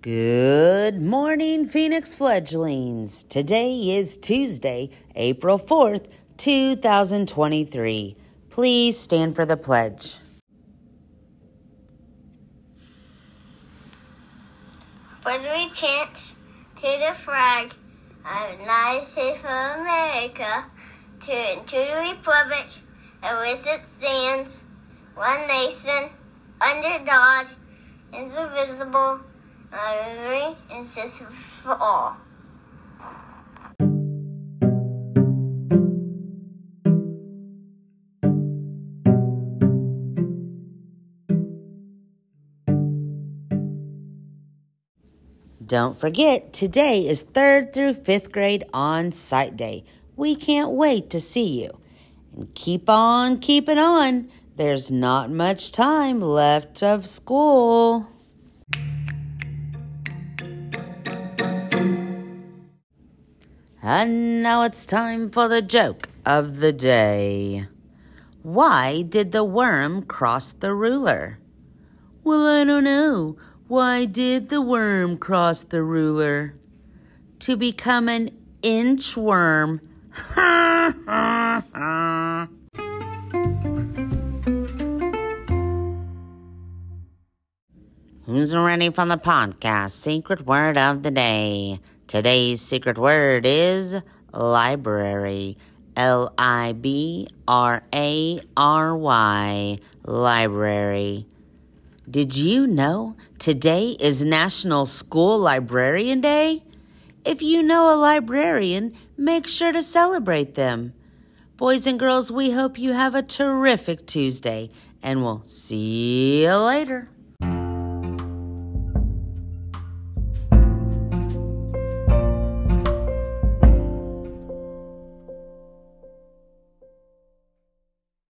Good morning, Phoenix fledglings. Today is Tuesday, April 4th, 2023. Please stand for the pledge. When we chant to the flag of the United States of America, to, to the republic in which it stands, one nation, under God, indivisible, and justice for all. Don't forget, today is third through fifth grade on site day. We can't wait to see you. And keep on keeping on. There's not much time left of school. And now it's time for the joke of the day. Why did the worm cross the ruler? Well, I don't know. Why did the worm cross the ruler? To become an inchworm. Who's ready for the podcast? Secret word of the day. Today's secret word is library. L I B R A R Y. Library. Did you know today is National School Librarian Day? If you know a librarian, make sure to celebrate them. Boys and girls, we hope you have a terrific Tuesday, and we'll see you later.